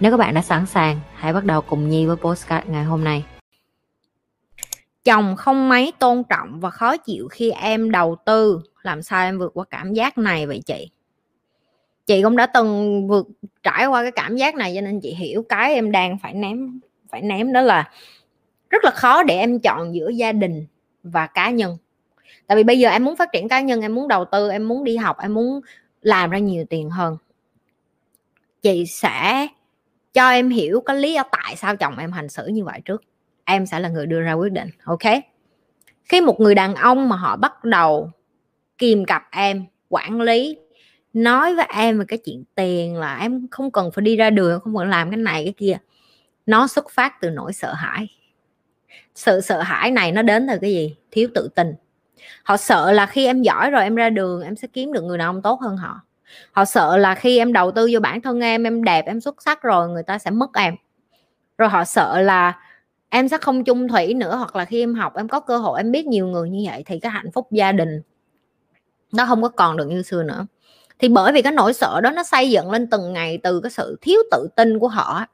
Nếu các bạn đã sẵn sàng, hãy bắt đầu cùng Nhi với postcard ngày hôm nay. Chồng không mấy tôn trọng và khó chịu khi em đầu tư, làm sao em vượt qua cảm giác này vậy chị? Chị cũng đã từng vượt trải qua cái cảm giác này cho nên chị hiểu cái em đang phải ném phải ném đó là rất là khó để em chọn giữa gia đình và cá nhân tại vì bây giờ em muốn phát triển cá nhân em muốn đầu tư em muốn đi học em muốn làm ra nhiều tiền hơn chị sẽ cho em hiểu cái lý do tại sao chồng em hành xử như vậy trước. Em sẽ là người đưa ra quyết định, ok? Khi một người đàn ông mà họ bắt đầu kìm cặp em, quản lý, nói với em về cái chuyện tiền là em không cần phải đi ra đường, không cần làm cái này cái kia, nó xuất phát từ nỗi sợ hãi. Sự sợ hãi này nó đến từ cái gì? Thiếu tự tin. Họ sợ là khi em giỏi rồi em ra đường, em sẽ kiếm được người đàn ông tốt hơn họ họ sợ là khi em đầu tư vô bản thân em em đẹp, em xuất sắc rồi, người ta sẽ mất em. Rồi họ sợ là em sẽ không chung thủy nữa, hoặc là khi em học em có cơ hội em biết nhiều người như vậy thì cái hạnh phúc gia đình nó không có còn được như xưa nữa. Thì bởi vì cái nỗi sợ đó nó xây dựng lên từng ngày từ cái sự thiếu tự tin của họ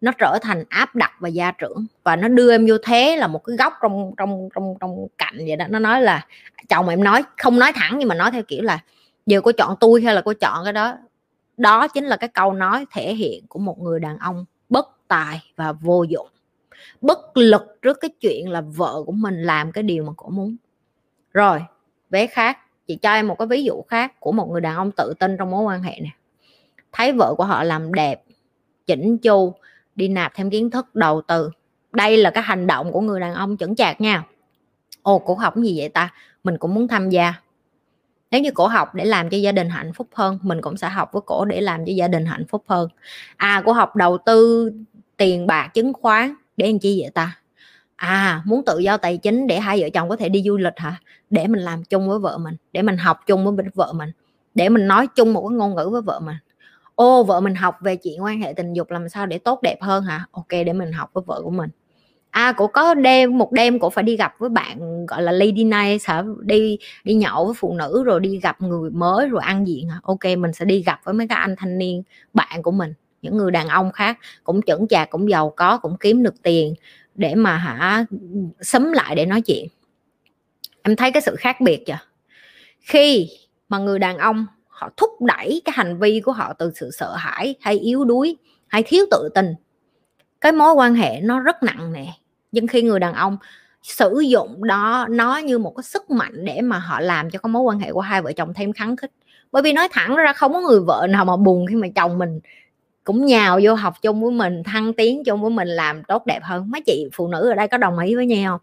nó trở thành áp đặt và gia trưởng. Và nó đưa em vô thế là một cái góc trong trong trong trong cạnh vậy đó. Nó nói là, chồng em nói, không nói thẳng nhưng mà nói theo kiểu là giờ cô chọn tôi hay là cô chọn cái đó? Đó chính là cái câu nói thể hiện của một người đàn ông bất tài và vô dụng. Bất lực trước cái chuyện là vợ của mình làm cái điều mà cổ muốn. Rồi, vé khác. Chị cho em một cái ví dụ khác của một người đàn ông tự tin trong mối quan hệ này thấy vợ của họ làm đẹp, chỉnh chu, đi nạp thêm kiến thức, đầu tư. Đây là cái hành động của người đàn ông chững chạc nha. Ồ, cổ học gì vậy ta? Mình cũng muốn tham gia nếu như cổ học để làm cho gia đình hạnh phúc hơn, mình cũng sẽ học với cổ để làm cho gia đình hạnh phúc hơn. À cổ học đầu tư tiền bạc chứng khoán, để làm chi vậy ta? À muốn tự do tài chính để hai vợ chồng có thể đi du lịch hả? Để mình làm chung với vợ mình, để mình học chung với vợ mình, để mình nói chung một cái ngôn ngữ với vợ mình. Ô, vợ mình học về chuyện quan hệ tình dục làm sao để tốt đẹp hơn hả? Ok, để mình học với vợ của mình à cổ có đêm, một đêm cổ phải đi gặp với bạn, gọi là, lady night hả? Đi đi nhậu với phụ nữ rồi đi gặp người mới rồi ăn diện hả? Ok, mình sẽ đi gặp với mấy cái anh thanh niên, bạn của mình, những người đàn ông khác, cũng chững chạc, cũng giàu có, cũng kiếm được tiền để mà hả sấm lại để nói chuyện. Em thấy cái sự khác biệt chưa? Khi mà người đàn ông họ thúc đẩy cái hành vi của họ từ sự sợ hãi hay yếu đuối hay thiếu tự tin, cái mối quan hệ nó rất nặng nề nhưng khi người đàn ông sử dụng đó, nó như một cái sức mạnh để mà họ làm cho cái mối quan hệ của hai vợ chồng thêm kháng khích. Bởi vì nói thẳng ra, không có người vợ nào mà buồn khi mà chồng mình cũng nhào vô học chung với mình, thăng tiến chung với mình, làm tốt đẹp hơn. Mấy chị phụ nữ ở đây có đồng ý với nhau.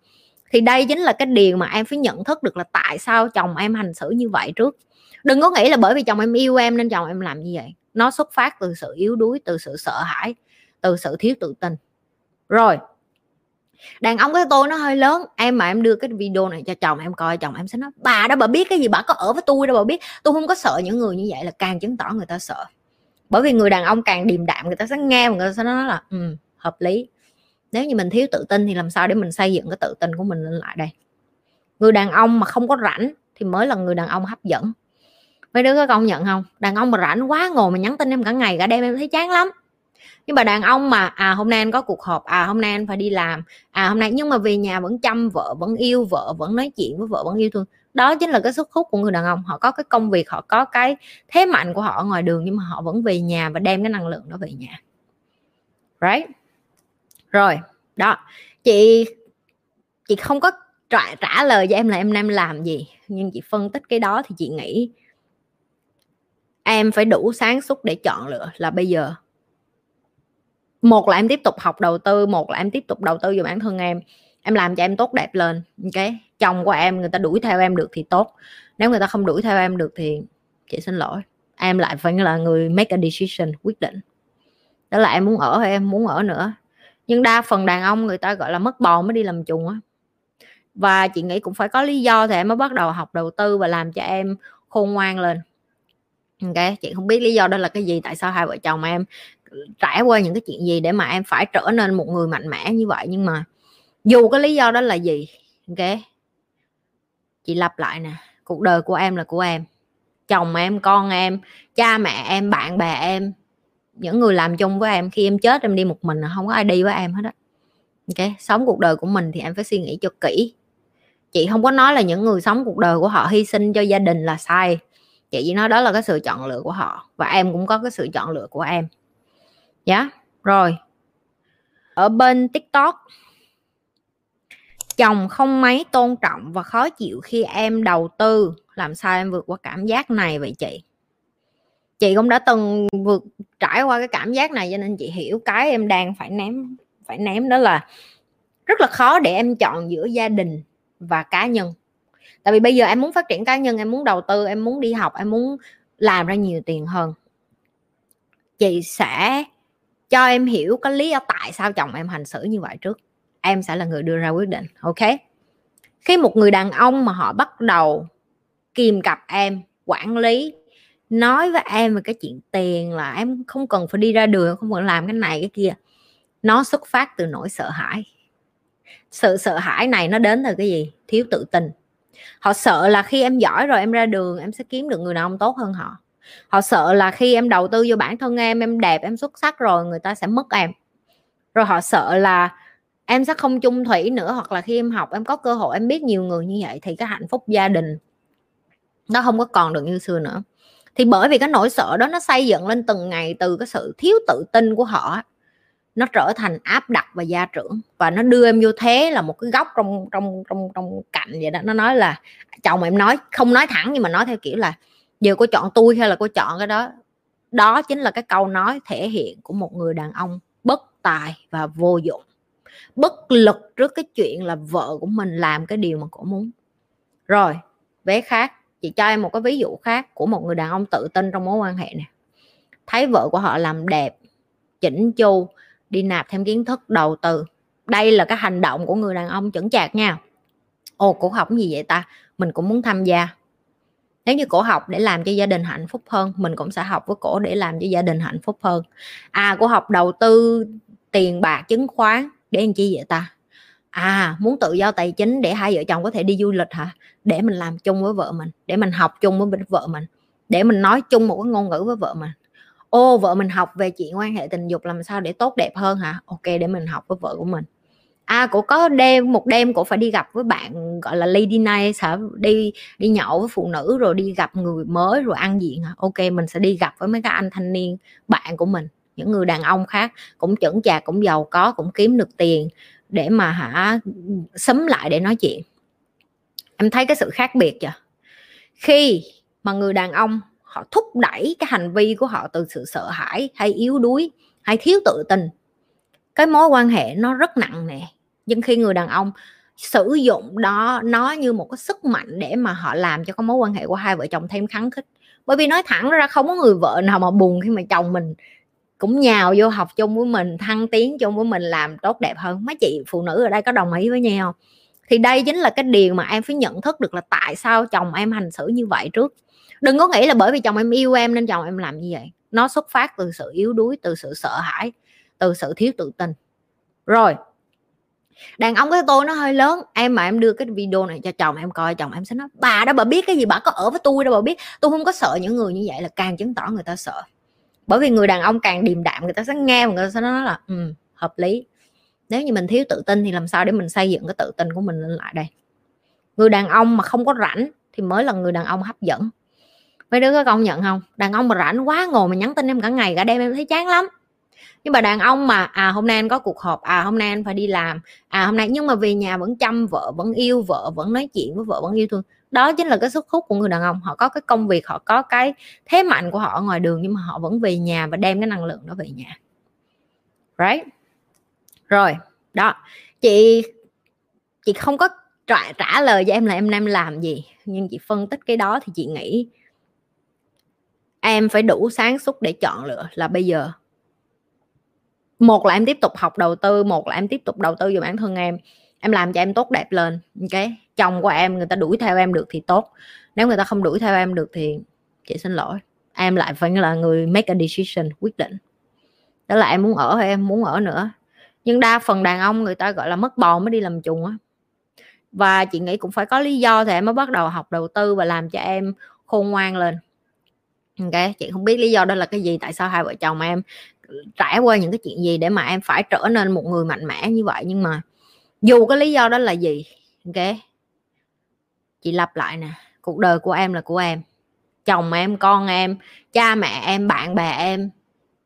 Thì đây chính là cái điều mà em phải nhận thức được là tại sao chồng em hành xử như vậy trước. Đừng có nghĩ là bởi vì chồng em yêu em nên chồng em làm như vậy. Nó xuất phát từ sự yếu đuối, từ sự sợ hãi, từ sự thiếu tự tin. Rồi đàn ông cái tôi nó hơi lớn em mà em đưa cái video này cho chồng em coi chồng em sẽ nói bà đó bà biết cái gì bà có ở với tôi đâu bà biết. Tôi không có sợ những người như vậy là càng chứng tỏ người ta sợ. Bởi vì người đàn ông càng điềm đạm người ta sẽ nghe và người ta sẽ nói là ừ, hợp lý. Nếu như mình thiếu tự tin thì làm sao để mình xây dựng cái tự tin của mình lên lại đây? Người đàn ông mà không có rảnh thì mới là người đàn ông hấp dẫn. Mấy đứa có công nhận không? Đàn ông mà rảnh quá ngồi mà nhắn tin em cả ngày cả đêm em thấy chán lắm nhưng mà đàn ông mà à hôm nay anh có cuộc họp à hôm nay anh phải đi làm à hôm nay nhưng mà về nhà vẫn chăm vợ vẫn yêu vợ vẫn nói chuyện với vợ vẫn yêu thương. Đó chính là cái sức hút của người đàn ông họ có cái công việc họ có cái thế mạnh của họ ở ngoài đường nhưng mà họ vẫn về nhà và đem cái năng lượng đó về nhà. Right? Rồi đó. Chị chị không có trả, trả lời cho em là em đang làm gì nhưng chị phân tích cái đó thì chị nghĩ em phải đủ sáng suốt để chọn lựa là bây giờ một là em tiếp tục học đầu tư, một là em tiếp tục đầu tư vào bản thân em. Em làm cho em tốt đẹp lên, ok? Chồng của em, người ta đuổi theo em được thì tốt. Nếu người ta không đuổi theo em được thì chị xin lỗi. Em lại phải là người make a decision, quyết định. Đó là em muốn ở hay em muốn ở nữa. Nhưng đa phần đàn ông người ta gọi là mất bò mới đi làm chung á. Và chị nghĩ cũng phải có lý do thì em mới bắt đầu học đầu tư và làm cho em khôn ngoan lên. Ok? Chị không biết lý do đó là cái gì, tại sao hai vợ chồng em trải qua những cái chuyện gì để mà em phải trở nên một người mạnh mẽ như vậy. Nhưng mà dù cái lý do đó là gì, ok? Chị lặp lại nè, cuộc đời của em là của em. Chồng em, con em, cha mẹ em, bạn bè em, những người làm chung với em. Khi em chết, em đi một mình, không có ai đi với em hết á. Ok? Sống cuộc đời của mình thì em phải suy nghĩ cho kỹ. Chị không có nói là những người sống cuộc đời của họ hy sinh cho gia đình là sai. Chị chỉ nói đó là cái sự chọn lựa của họ và em cũng có cái sự chọn lựa của em dạ yeah. rồi. Ở bên tiktok, chồng không mấy tôn trọng và khó chịu khi em đầu tư. Làm sao em vượt qua cảm giác này vậy chị? Chị cũng đã từng vượt, trải qua cái cảm giác này cho nên chị hiểu cái em đang phải ném phải ném đó là rất là khó để em chọn giữa gia đình và cá nhân. Tại vì bây giờ em muốn phát triển cá nhân, em muốn đầu tư, em muốn đi học, em muốn làm ra nhiều tiền hơn. Chị sẽ cho em hiểu cái lý do tại sao chồng em hành xử như vậy trước. Em sẽ là người đưa ra quyết định, ok? Khi một người đàn ông mà họ bắt đầu kìm cặp em, quản lý, nói với em về cái chuyện tiền là em không cần phải đi ra đường, không cần làm cái này, cái kia, nó xuất phát từ nỗi sợ hãi. Sự sợ hãi này nó đến từ cái gì? Thiếu tự tin. Họ sợ là khi em giỏi rồi em ra đường, em sẽ kiếm được người đàn ông tốt hơn họ họ sợ là khi em đầu tư vô bản thân em em đẹp, em xuất sắc rồi, người ta sẽ mất em. Rồi họ sợ là em sẽ không chung thủy nữa, hoặc là khi em học, em có cơ hội, em biết nhiều người như vậy thì cái hạnh phúc gia đình nó không có còn được như xưa nữa. Thì bởi vì cái nỗi sợ đó nó xây dựng lên từng ngày từ cái sự thiếu tự tin của họ nó trở thành áp đặt và gia trưởng. Và nó đưa em vô thế là một cái góc trong trong trong trong cạnh vậy đó. Nó nói là, chồng em nói, không nói thẳng nhưng mà nói theo kiểu là giờ cô chọn tôi hay là cô chọn cái đó? Đó chính là cái câu nói thể hiện của một người đàn ông bất tài và vô dụng. Bất lực trước cái chuyện là vợ của mình làm cái điều mà cổ muốn. Rồi, vé khác. Chị cho em một cái ví dụ khác của một người đàn ông tự tin trong mối quan hệ này thấy vợ của họ làm đẹp chỉnh chu, đi nạp thêm kiến thức, đầu tư. Đây là cái hành động của người đàn ông chững chạc nha. Ồ, cổ học gì vậy ta? Mình cũng muốn tham gia nếu như cổ học để làm cho gia đình hạnh phúc hơn, mình cũng sẽ học với cổ để làm cho gia đình hạnh phúc hơn. À cổ học đầu tư tiền bạc chứng khoán, để làm chi vậy ta? À muốn tự do tài chính để hai vợ chồng có thể đi du lịch hả? Để mình làm chung với vợ mình, để mình học chung với vợ mình, để mình nói chung một cái ngôn ngữ với vợ mình. Ô, vợ mình học về chuyện quan hệ tình dục làm sao để tốt đẹp hơn hả? Ok, để mình học với vợ của mình à cổ có đêm, một đêm cổ phải đi gặp với bạn, gọi là, lady night hả? Đi đi nhậu với phụ nữ rồi đi gặp người mới rồi ăn diện hả? Ok, mình sẽ đi gặp với mấy cái anh thanh niên, bạn của mình, những người đàn ông khác, cũng chững chạc, cũng giàu có, cũng kiếm được tiền để mà hả sấm lại để nói chuyện. Em thấy cái sự khác biệt chưa? Khi mà người đàn ông họ thúc đẩy cái hành vi của họ từ sự sợ hãi hay yếu đuối hay thiếu tự tin, cái mối quan hệ nó rất nặng nề nhưng khi người đàn ông sử dụng đó, nó như một cái sức mạnh để mà họ làm cho cái mối quan hệ của hai vợ chồng thêm kháng khích. Bởi vì nói thẳng ra không có người vợ nào mà buồn khi mà chồng mình cũng nhào vô học chung với mình, thăng tiến chung với mình, làm tốt đẹp hơn. Mấy chị phụ nữ ở đây có đồng ý với nhau. Không thì đây chính là cái điều mà em phải nhận thức được là tại sao chồng em hành xử như vậy trước. Đừng có nghĩ là bởi vì chồng em yêu em nên chồng em làm như vậy. Nó xuất phát từ sự yếu đuối, từ sự sợ hãi, từ sự thiếu tự tin. Rồi đàn ông cái tôi nó hơi lớn. Em mà em đưa cái video này cho chồng em coi chồng em sẽ nói bà đó bà biết cái gì bà có ở với tôi đâu bà biết. Tôi không có sợ những người như vậy là càng chứng tỏ người ta sợ. Bởi vì người đàn ông càng điềm đạm người ta sẽ nghe và người ta sẽ nói là ừ, hợp lý. Nếu như mình thiếu tự tin thì làm sao để mình xây dựng cái tự tin của mình lên lại đây? Người đàn ông mà không có rảnh thì mới là người đàn ông hấp dẫn. Mấy đứa có công nhận không? Đàn ông mà rảnh quá ngồi mà nhắn tin em cả ngày cả đêm em thấy chán lắm nhưng mà đàn ông mà à hôm nay anh có cuộc họp à hôm nay anh phải đi làm à hôm nay nhưng mà về nhà vẫn chăm vợ vẫn yêu vợ vẫn nói chuyện với vợ vẫn yêu thương. Đó chính là cái sức hút của người đàn ông. Họ có cái công việc họ có cái thế mạnh của họ ở ngoài đường nhưng mà họ vẫn về nhà và đem cái năng lượng đó về nhà. Right? Rồi đó. Chị chị không có trả, trả lời cho em là em đang làm gì nhưng chị phân tích cái đó thì chị nghĩ em phải đủ sáng suốt để chọn lựa là bây giờ một là em tiếp tục học đầu tư, một là em tiếp tục đầu tư vào bản thân em. Em làm cho em tốt đẹp lên, ok? Chồng của em, người ta đuổi theo em được thì tốt. Nếu người ta không đuổi theo em được thì chị xin lỗi. Em lại phải là người make a decision, quyết định. Đó là em muốn ở hay em muốn ở nữa. Nhưng đa phần đàn ông người ta gọi là mất bò mới đi làm chuồng á. Và chị nghĩ cũng phải có lý do thì em mới bắt đầu học đầu tư và làm cho em khôn ngoan lên. Ok? Chị không biết lý do đó là cái gì, tại sao hai vợ chồng em trải qua những cái chuyện gì để mà em phải trở nên một người mạnh mẽ như vậy. Nhưng mà dù cái lý do đó là gì, ok? Chị lặp lại nè, cuộc đời của em là của em. Chồng em, con em, cha mẹ em, bạn bè em,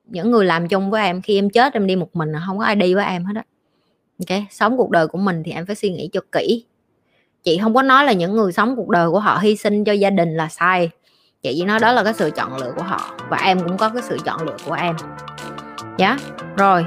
những người làm chung với em. Khi em chết, em đi một mình không có ai đi với em hết á. Ok? Sống cuộc đời của mình thì em phải suy nghĩ cho kỹ. Chị không có nói là những người sống cuộc đời của họ hy sinh cho gia đình là sai. Chị chỉ nói đó là cái sự chọn lựa của họ và em cũng có cái sự chọn lựa của em nhé. rồi